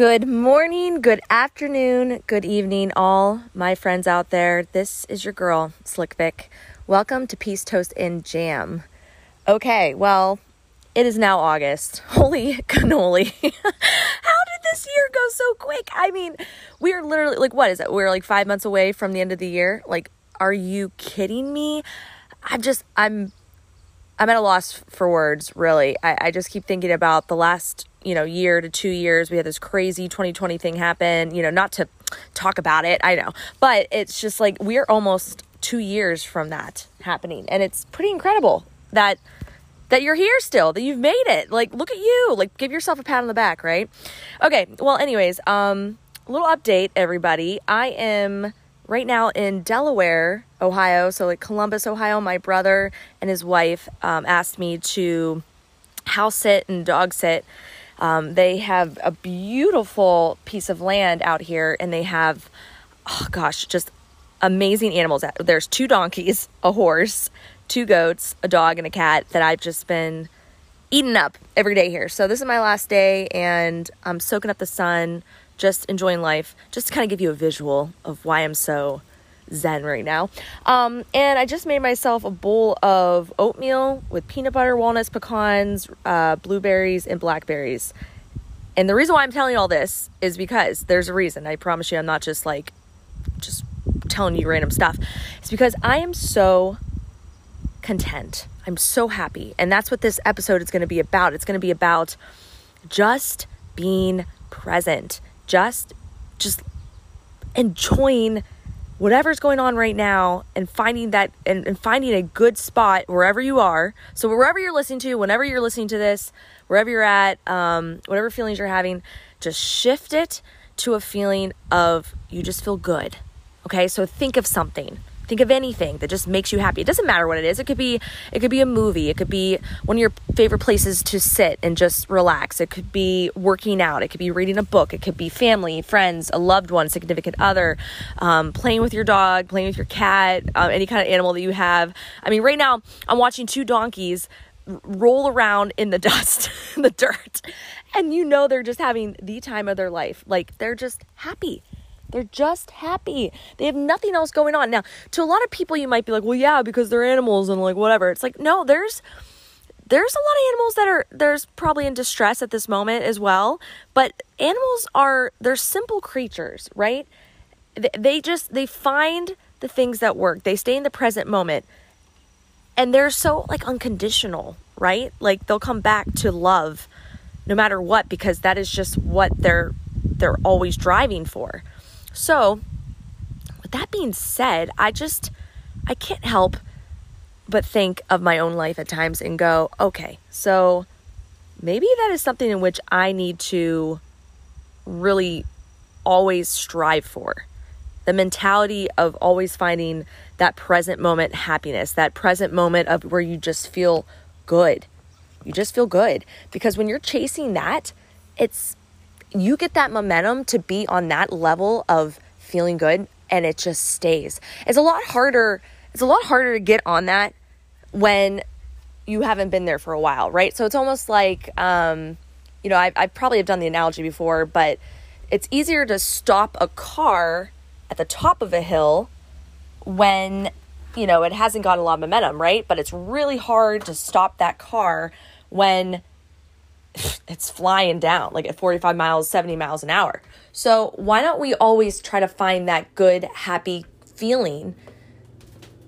Good morning, good afternoon, good evening, all my friends out there. This is your girl, Slick Vic. Welcome to Peace Toast and Jam. Okay, well, it is now August. Holy cannoli. How did this year go so quick? I mean, we are literally like, what is it? We're like five months away from the end of the year. Like, are you kidding me? I'm just, I'm, I'm at a loss for words, really. I, I just keep thinking about the last you know year to two years we had this crazy 2020 thing happen you know not to talk about it i know but it's just like we're almost two years from that happening and it's pretty incredible that that you're here still that you've made it. Like look at you. Like give yourself a pat on the back right? Okay well anyways um little update everybody. I am right now in delaware ohio. So like columbus ohio my brother and his wife um, asked me to house sit and dog sit um, they have a beautiful piece of land out here, and they have, oh gosh, just amazing animals. There's two donkeys, a horse, two goats, a dog, and a cat that I've just been eating up every day here. So this is my last day, and I'm soaking up the sun, just enjoying life, just to kind of give you a visual of why I'm so zen right now. Um, and I just made myself a bowl of oatmeal with peanut butter, walnuts, pecans, uh, blueberries, and blackberries. And the reason why I'm telling you all this is because there's a reason. I promise you, I'm not just like, just telling you random stuff. It's because I am so content. I'm so happy. And that's what this episode is going to be about. It's going to be about just being present, just, just enjoying whatever's going on right now and finding that and, and, finding a good spot wherever you are. So wherever you're listening to, whenever you're listening to this, wherever you're at, um, whatever feelings you're having, just shift it to a feeling of you just feel good. Okay, so think of something. Think of anything that just makes you happy. It doesn't matter what it is. It could be it could be a movie. It could be one of your favorite places to sit and just relax. It could be working out. It could be reading a book. It could be family, friends, a loved one, significant other, um, playing with your dog, playing with your cat, uh, any kind of animal that you have. I mean, right now I'm watching two donkeys roll around in the dust, the dirt, and you know they're just having the time of their life. Like they're just happy. They're just happy. They have nothing else going on. Now, to a lot of people, you might be like, well, yeah, because they're animals and like whatever. It's like, no, there's there's a lot of animals that are there's probably in distress at this moment as well but animals are they're simple creatures right they just they find the things that work they stay in the present moment and they're so like unconditional right like they'll come back to love no matter what because that is just what they're they're always driving for so, with that being said, I just I can't help but think of my own life at times and go, okay, so maybe that is something in which I need to really always strive for. The mentality of always finding that present moment happiness, that present moment of where you just feel good. You just feel good because when you're chasing that, it's you get that momentum to be on that level of feeling good and it just stays. It's a lot harder it's a lot harder to get on that when you haven't been there for a while, right? So it's almost like um, you know, I I probably have done the analogy before, but it's easier to stop a car at the top of a hill when you know it hasn't got a lot of momentum, right? But it's really hard to stop that car when it's flying down like at 45 miles, 70 miles an hour. So, why don't we always try to find that good, happy feeling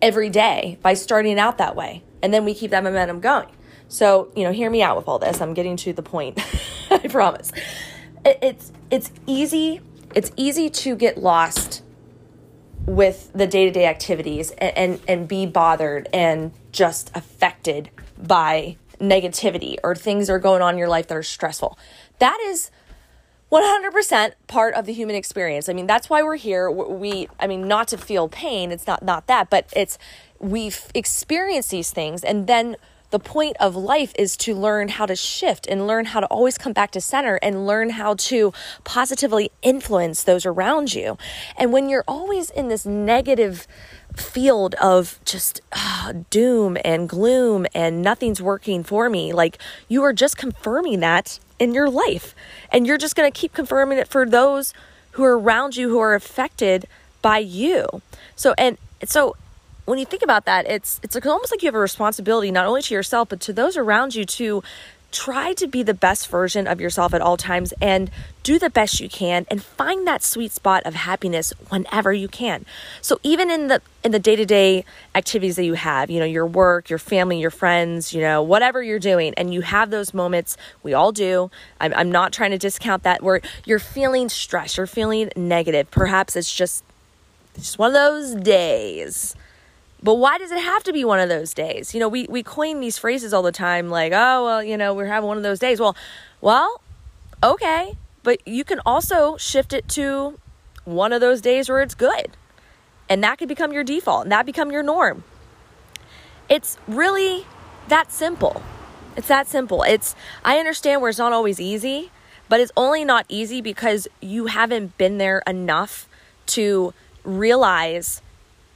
every day by starting out that way? And then we keep that momentum going. So, you know, hear me out with all this. I'm getting to the point. I promise. it's it's easy it's easy to get lost with the day-to-day activities and, and, and be bothered and just affected by negativity or things are going on in your life that are stressful. That is 100% part of the human experience. I mean, that's why we're here. We, I mean, not to feel pain, it's not not that, but it's we've experienced these things and then the point of life is to learn how to shift and learn how to always come back to center and learn how to positively influence those around you. And when you're always in this negative field of just uh, doom and gloom and nothing's working for me, like you are just confirming that in your life. And you're just going to keep confirming it for those who are around you who are affected by you. So, and so when you think about that, it's it's almost like you have a responsibility not only to yourself but to those around you to try to be the best version of yourself at all times and do the best you can and find that sweet spot of happiness whenever you can. So even in the in the day-to-day activities that you have, you know, your work, your family, your friends, you know, whatever you're doing and you have those moments, we all do. I'm, I'm not trying to discount that where you're feeling stressed, you're feeling negative. Perhaps it's just just one of those days but why does it have to be one of those days? You know, we, we coin these phrases all the time like, oh, well, you know, we're having one of those days. Well, well, okay. But you can also shift it to one of those days where it's good. And that could become your default and that become your norm. It's really that simple. It's that simple. It's I understand where it's not always easy, but it's only not easy because you haven't been there enough to realize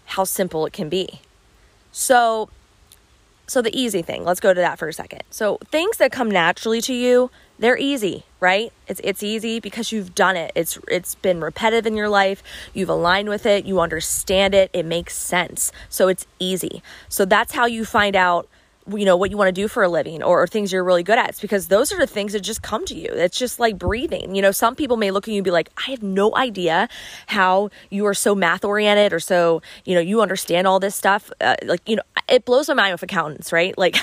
how simple it can be. So, so the easy thing, let's go to that for a second. So, things that come naturally to you, they're easy, right? It's it's easy because you've done it. It's it's been repetitive in your life. You've aligned with it, you understand it, it makes sense. So it's easy. So that's how you find out you know what you want to do for a living or, or, things you're really good at. It's because those are the things that just come to you. It's just like breathing. You know some people may look at you and be like i have no idea how you are so math oriented or so you know you understand all this stuff. Uh, like you know it blows my mind with accountants right? Like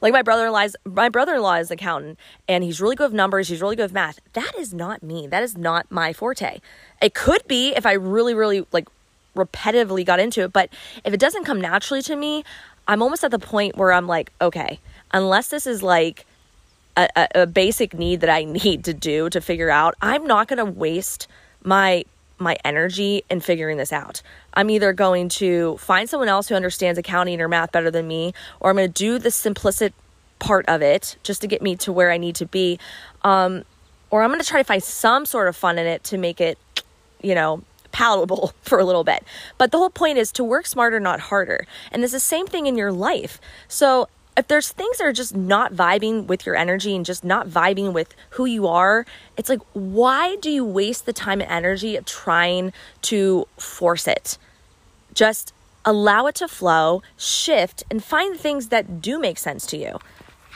like my brother-in-law is my brother-in-law is an accountant and he's really good with numbers he's really good with math. That is not me. That is not my forte. It could be if i really really like repetitively got into it but if it doesn't come naturally to me I'm almost at the point where I'm like, okay, unless this is like a, a, a basic need that I need to do to figure out, I'm not going to waste my my energy in figuring this out. I'm either going to find someone else who understands accounting or math better than me, or I'm going to do the simplistic part of it just to get me to where I need to be. Um, or I'm going to try to find some sort of fun in it to make it, you know, palatable for a little bit. But the whole point is to work smarter, not harder. And it's the same thing in your life. So if there's things that are just not vibing with your energy and just not vibing with who you are, it's like, why do you waste the time and energy of trying to force it? Just allow it to flow, shift, and find things that do make sense to you.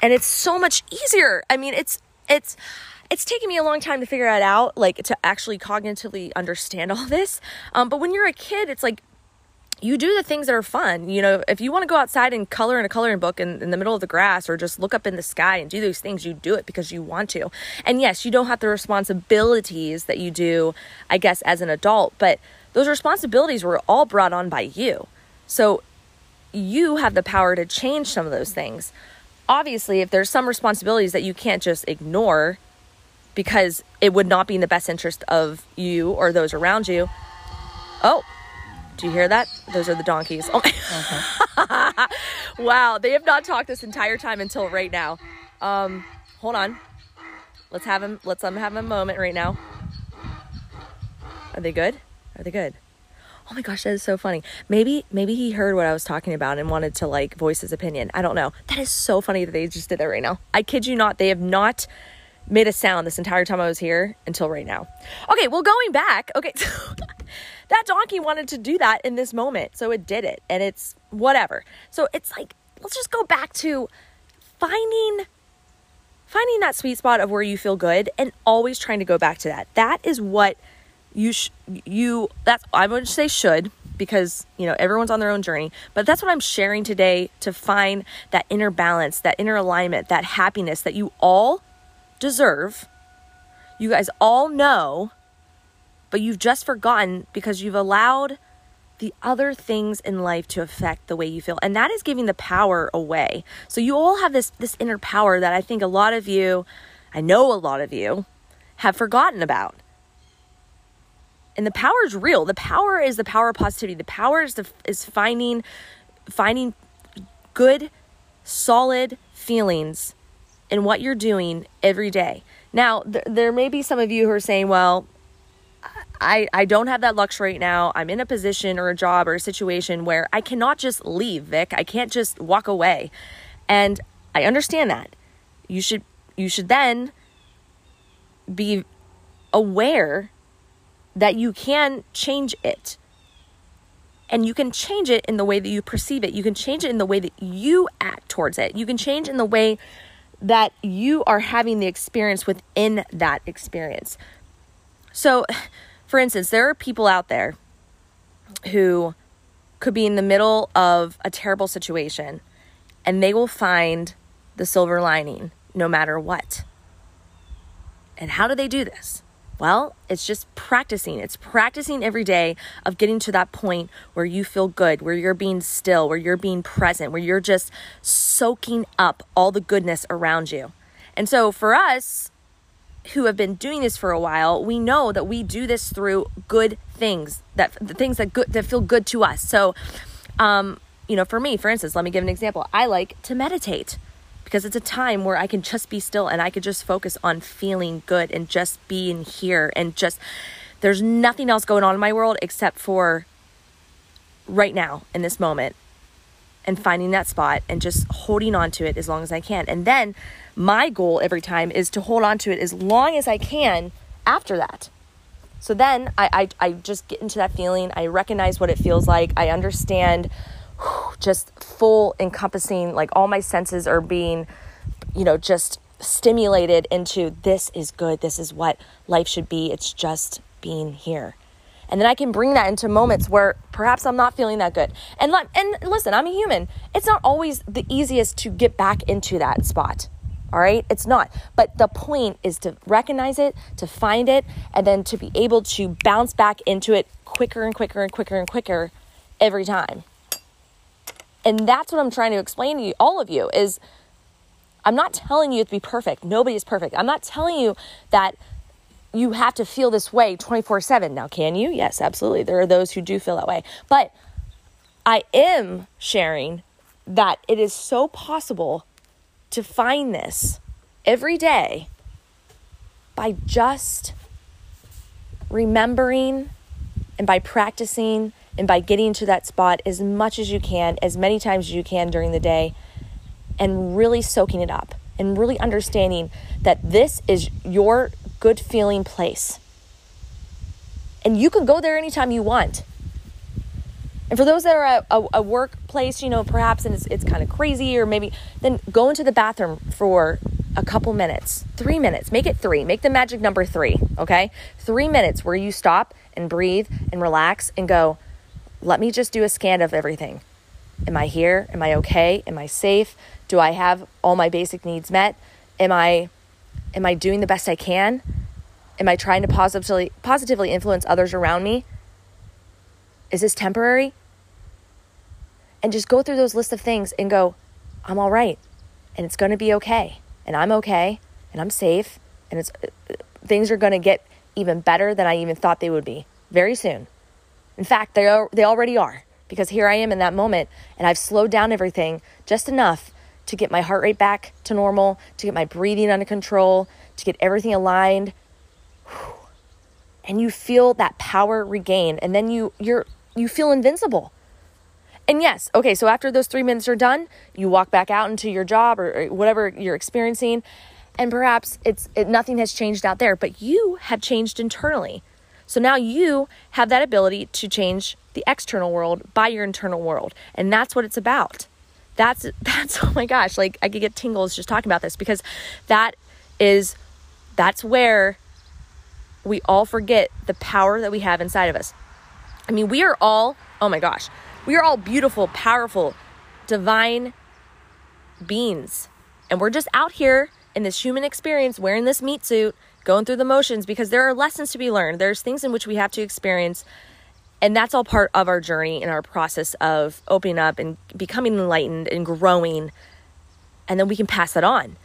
And it's so much easier. I mean, it's, it's, it's taken me a long time to figure it out, like to actually cognitively understand all this. Um, but when you're a kid, it's like you do the things that are fun. You know, if you want to go outside and color in a coloring book in, in, the middle of the grass or just look up in the sky and do those things, you do it because you want to. And yes, you don't have the responsibilities that you do, I guess, as an adult, but those responsibilities were all brought on by you. So you have the power to change some of those things. Obviously, if there's some responsibilities that you can't just ignore, because it would not be in the best interest of you or those around you. Oh, do you hear that? Those are the donkeys. Oh. Okay. wow, they have not talked this entire time until right now. Um, hold on. Let's have him. Let's um, have a moment right now. Are they good? Are they good? Oh my gosh, that is so funny. Maybe maybe he heard what I was talking about and wanted to like voice his opinion. I don't know. That is so funny that they just did that right now. I kid you not. They have not made a sound this entire time I was here until right now. Okay, well, going back, okay, so that donkey wanted to do that in this moment, so it did it, and it's whatever. So it's like, let's just go back to finding finding that sweet spot of where you feel good and always trying to go back to that. That is what you sh- you that's I would say should because you know everyone's on their own journey but that's what i'm sharing today to find that inner balance that inner alignment that happiness that you all deserve. You guys all know, but you've just forgotten because you've allowed the other things in life to affect the way you feel. And that is giving the power away. So you all have this this inner power that I think a lot of you, I know a lot of you have forgotten about. And the power is real. The power is the power of positivity. The power is the, is finding finding good solid feelings in what you're doing every day. Now, th- there may be some of you who are saying, well, I, I don't have that luxury right now. I'm in a position or a job or a situation where I cannot just leave, Vic. I can't just walk away. And I understand that. You should you should then be aware that you can change it. And you can change it in the way that you perceive it. You can change it in the way that you act towards it. You can change in the way that you are having the experience within that experience. So, for instance, there are people out there who could be in the middle of a terrible situation and they will find the silver lining no matter what. And how do they do this? Well, it's just practicing. It's practicing every day of getting to that point where you feel good, where you're being still, where you're being present, where you're just soaking up all the goodness around you. And so for us who have been doing this for a while, we know that we do this through good things, that the things that good that feel good to us. So um, you know, for me, for instance, let me give an example. I like to meditate because it's a time where I can just be still and I could just focus on feeling good and just being here and just there's nothing else going on in my world except for right now in this moment and finding that spot and just holding on to it as long as I can. And then my goal every time is to hold on to it as long as I can after that. So then I, I, I just get into that feeling. I recognize what it feels like. I understand just full encompassing, like all my senses are being, you know, just stimulated into this is good, this is what life should be. It's just being here. And then I can bring that into moments where perhaps I'm not feeling that good. And let, and listen, I'm a human. It's not always the easiest to get back into that spot. All right? It's not. But the point is to recognize it, to find it, and then to be able to bounce back into it quicker and quicker and quicker and quicker every time. And that's what I'm trying to explain to you, all of you, is I'm not telling you to be perfect. Nobody is perfect. I'm not telling you that you have to feel this way 24 7. Now, can you? Yes, absolutely. There are those who do feel that way. But I am sharing that it is so possible to find this every day by just remembering and by practicing and by getting to that spot as much as you can, as many times as you can during the day, and really soaking it up and really understanding that this is your good feeling place. And you can go there anytime you want. And for those that are at a, a workplace, you know, perhaps and it's, it's kind of crazy, or maybe then go into the bathroom for a couple minutes, three minutes, make it three, make the magic number three, okay? Three minutes where you stop and breathe and relax and go, let me just do a scan of everything. Am I here? Am I okay? Am I safe? Do I have all my basic needs met? Am I am I doing the best I can? Am I trying to positively positively influence others around me? Is this temporary? And just go through those list of things and go, I'm all right. And it's going to be okay. And I'm okay. And I'm safe. And it's uh, uh, things are going to get even better than I even thought they would be very soon. In fact, they, are, they already are because here I am in that moment and I've slowed down everything just enough to get my heart rate back to normal, to get my breathing under control, to get everything aligned. And you feel that power regain and then you you're you feel invincible. And yes, okay, so after those 3 minutes are done, you walk back out into your job or, whatever you're experiencing and perhaps it's it, nothing has changed out there, but you have changed internally. So now you have that ability to change the external world by your internal world. And that's what it's about. That's that's oh my gosh, like I could get tingles just talking about this because that is that's where we all forget the power that we have inside of us. I mean, we are all, oh my gosh, we are all beautiful, powerful, divine beings. And we're just out here in this human experience wearing this meat suit going through the motions because there are lessons to be learned. There's things in which we have to experience. And that's all part of our journey and our process of opening up and becoming enlightened and growing. And then we can pass that on.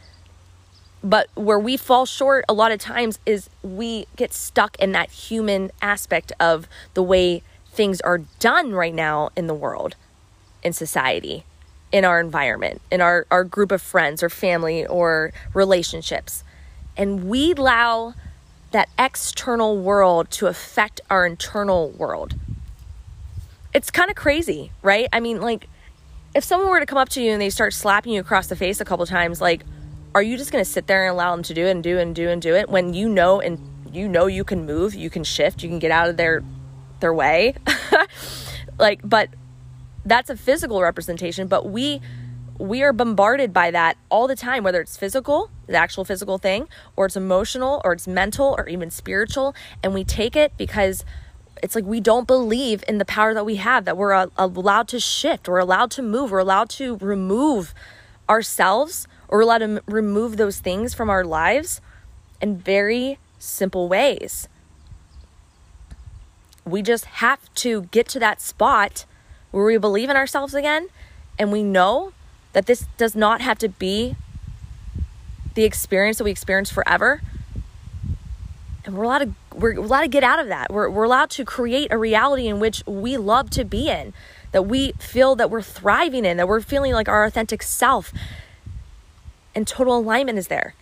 But where we fall short a lot of times is we get stuck in that human aspect of the way things are done right now in the world, in society, in our environment, in our, our group of friends or family or relationships and we allow that external world to affect our internal world. It's kind of crazy, right? I mean, like, if someone were to come up to you and they start slapping you across the face a couple times, like, are you just going to sit there and allow them to do it and do and do and do it when you know and you know you can move, you can shift, you can get out of their their way? like but that's a physical representation, but we we are bombarded by that all the time, whether it's physical, the actual physical thing, or it's emotional, or it's mental, or even spiritual. And we take it because it's like we don't believe in the power that we have, that we're uh, allowed to shift, we're allowed to move, we're allowed to remove ourselves, or we're allowed to remove those things from our lives in very simple ways. We just have to get to that spot where we believe in ourselves again and we know that this does not have to be the experience that we experience forever. And we're allowed to we're allowed to get out of that. We're, we're allowed to create a reality in which we love to be in, that we feel that we're thriving in, that we're feeling like our authentic self. And total alignment is there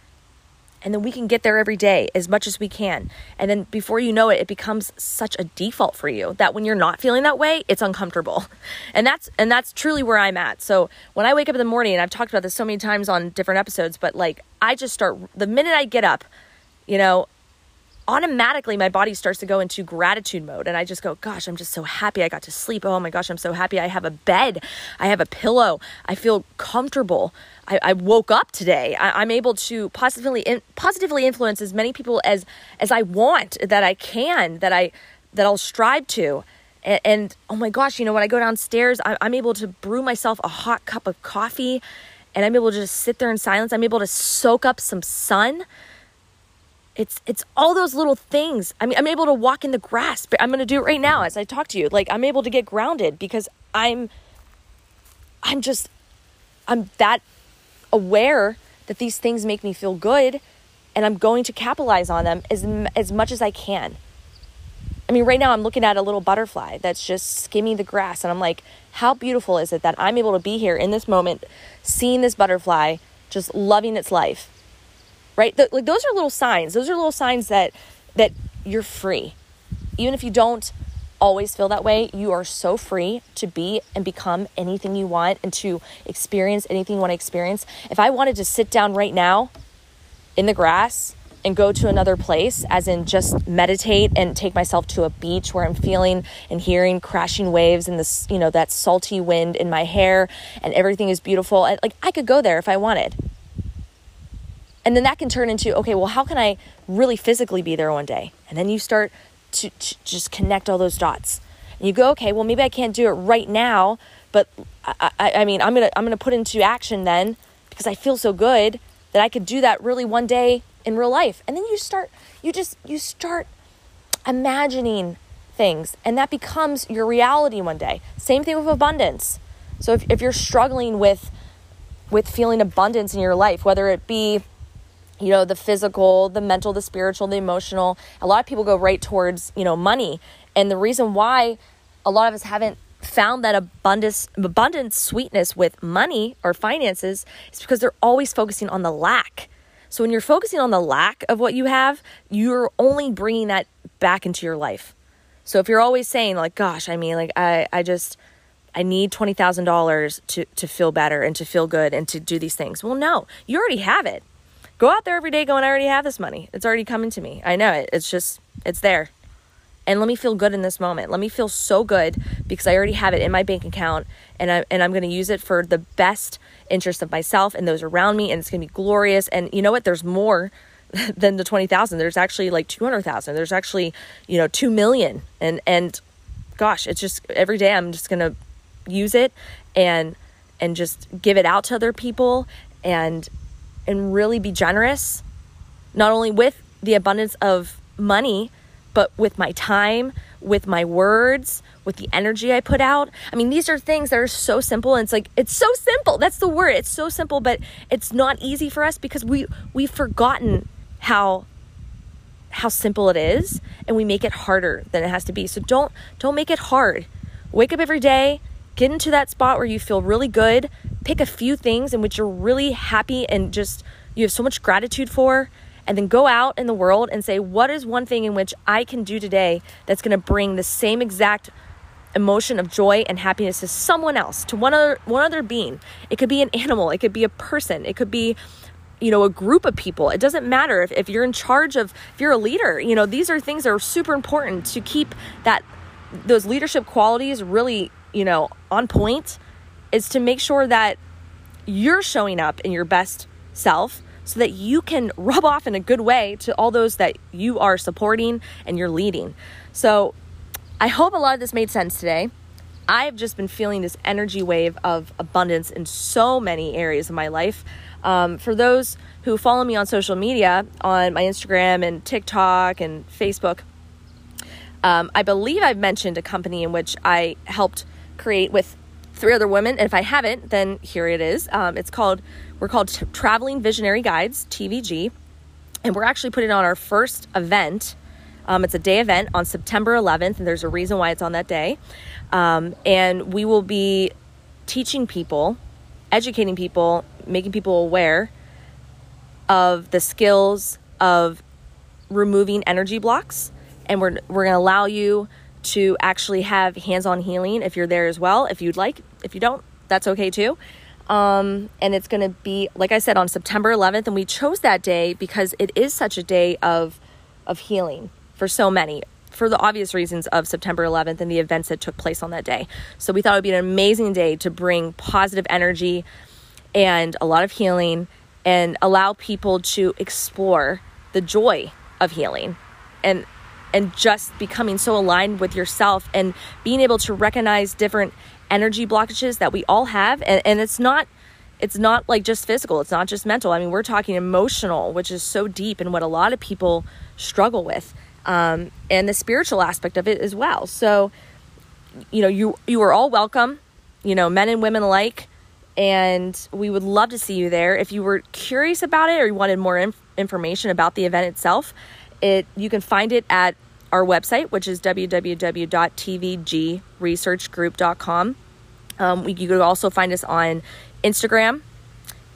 and then we can get there every day as much as we can. And then before you know it it becomes such a default for you that when you're not feeling that way it's uncomfortable. And that's and that's truly where i'm at. So when i wake up in the morning and i've talked about this so many times on different episodes but like i just start the minute i get up you know automatically my body starts to go into gratitude mode and I just go, gosh, I'm just so happy I got to sleep. Oh my gosh, I'm so happy I have a bed. I have a pillow. I feel comfortable. I, I woke up today. I, am able to positively in, positively influence as many people as as I want, that I can, that I that I'll strive to. And, and oh my gosh, you know when I go downstairs, I, I'm able to brew myself a hot cup of coffee, and I'm able to just sit there in silence. I'm able to soak up some sun it's it's all those little things. I mean, I'm able to walk in the grass. But I'm going to do it right now as I talk to you. Like I'm able to get grounded because I'm I'm just I'm that aware that these things make me feel good and I'm going to capitalize on them as as much as I can. I mean, right now I'm looking at a little butterfly that's just skimming the grass and I'm like, how beautiful is it that I'm able to be here in this moment seeing this butterfly just loving its life right? The, like those are little signs. Those are little signs that that you're free. Even if you don't always feel that way, you are so free to be and become anything you want and to experience anything you want to experience. If I wanted to sit down right now in the grass and go to another place, as in just meditate and take myself to a beach where I'm feeling and hearing crashing waves and this, you know, that salty wind in my hair and everything is beautiful. like I could go there if I wanted. And then that can turn into, okay, well, how can I really physically be there one day? And then you start to, to just connect all those dots. And you go, okay, well, maybe I can't do it right now, but I, I, I mean, I'm gonna I'm gonna put into action then because I feel so good that I could do that really one day in real life. And then you start, you just you start imagining things, and that becomes your reality one day. Same thing with abundance. So if, if you're struggling with with feeling abundance in your life, whether it be you know the physical the mental the spiritual the emotional a lot of people go right towards you know money. And the reason why a lot of us haven't found that abundance abundant sweetness with money or finances is because they're always focusing on the lack. So when you're focusing on the lack of what you have you're only bringing that back into your life. So if you're always saying like gosh i mean like i i just I need $20,000 to to feel better and to feel good and to do these things. Well, no, you already have it go out there every day going, I already have this money. It's already coming to me. I know it. It's just, it's there. And let me feel good in this moment. Let me feel so good because I already have it in my bank account and, I, and I'm going to use it for the best interest of myself and those around me. And it's going to be glorious. And you know what? There's more than the 20,000. There's actually like 200,000. There's actually, you know, 2 million. And, and gosh, it's just every day I'm just going to use it and, and just give it out to other people and and really be generous, not only with the abundance of money, but with my time, with my words, with the energy I put out. I mean, these are things that are so simple and it's like it's so simple. That's the word. It's so simple, but it's not easy for us because we we've forgotten how how simple it is and we make it harder than it has to be. So don't don't make it hard. Wake up every day, get into that spot where you feel really good, pick a few things in which you're really happy and just you have so much gratitude for and then go out in the world and say what is one thing in which I can do today that's going to bring the same exact emotion of joy and happiness to someone else to one other one other being? It could be an animal it could be a person it could be you know a group of people. It doesn't matter if, if you're in charge of if you're a leader you know these are things that are super important to keep that those leadership qualities really you know on point is to make sure that you're showing up in your best self so that you can rub off in a good way to all those that you are supporting and you're leading so i hope a lot of this made sense today I've just been feeling this energy wave of abundance in so many areas of my life. Um, for those who follow me on social media, on my Instagram and TikTok and Facebook, um, I believe I've mentioned a company in which I helped create with three other women. And if I haven't, then here it is. Um, it's called, we're called T- Traveling Visionary Guides, TVG. And we're actually putting on our first event. Um, it's a day event on September 11th, and there's a reason why it's on that day. Um, and we will be teaching people, educating people, making people aware of the skills of removing energy blocks. And we're, we're going to allow you to actually have hands on healing if you're there as well, if you'd like. If you don't, that's okay too. Um, and it's going to be, like I said, on September 11th. And we chose that day because it is such a day of, of healing for so many for the obvious reasons of September 11th and the events that took place on that day. So we thought it would be an amazing day to bring positive energy and a lot of healing and allow people to explore the joy of healing and and just becoming so aligned with yourself and being able to recognize different energy blockages that we all have and, and it's not it's not like just physical it's not just mental i mean we're talking emotional which is so deep and what a lot of people struggle with um, and the spiritual aspect of it as well. So, you know, you you are all welcome, you know, men and women alike, and we would love to see you there. If you were curious about it or you wanted more inf- information about the event itself, it you can find it at our website, which is www.tvgresearchgroup.com. Um, we, you can also find us on Instagram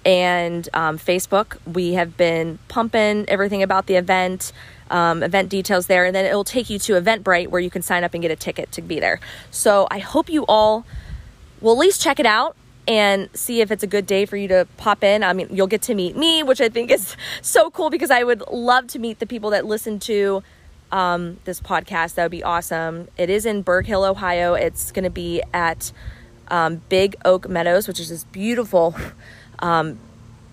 and um, Facebook. We have been pumping everything about the event um, event details there, and then it'll take you to Eventbrite where you can sign up and get a ticket to be there. So I hope you all will at least check it out and see if it's a good day for you to pop in. I mean, you'll get to meet me, which I think is so cool because I would love to meet the people that listen to um, this podcast. That would be awesome. It is in Burghill, Ohio. It's going to be at um, Big Oak Meadows, which is this beautiful um,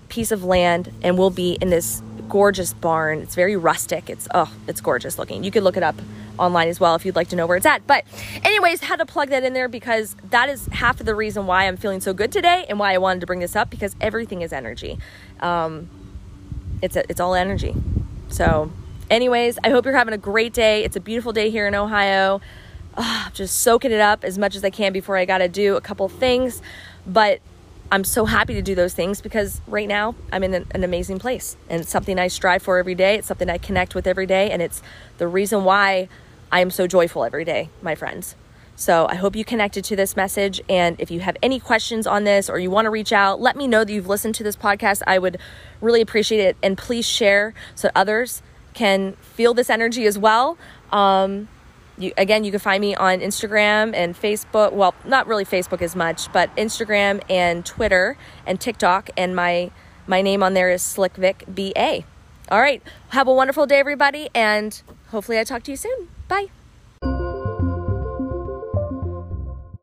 piece of land, and we'll be in this gorgeous barn. It's very rustic. It's oh, it's gorgeous looking. You could look it up online as well if you'd like to know where it's at. But anyways, had to plug that in there because that is half of the reason why I'm feeling so good today and why I wanted to bring this up because everything is energy. Um, it's a, it's all energy. So, anyways, I hope you're having a great day. It's a beautiful day here in Ohio. Oh, just soaking it up as much as I can before I got to do a couple things. But I'm so happy to do those things because right now I'm in an, an, amazing place and it's something I strive for every day. It's something I connect with every day. And it's the reason why I am so joyful every day, my friends. So I hope you connected to this message. And if you have any questions on this or you want to reach out, let me know that you've listened to this podcast. I would really appreciate it. And please share so others can feel this energy as well. Um, you, again, you can find me on Instagram and Facebook. Well, not really Facebook as much, but Instagram and Twitter and TikTok. And my my name on there is Slickvic BA. All right. Have a wonderful day, everybody, and hopefully I talk to you soon. Bye.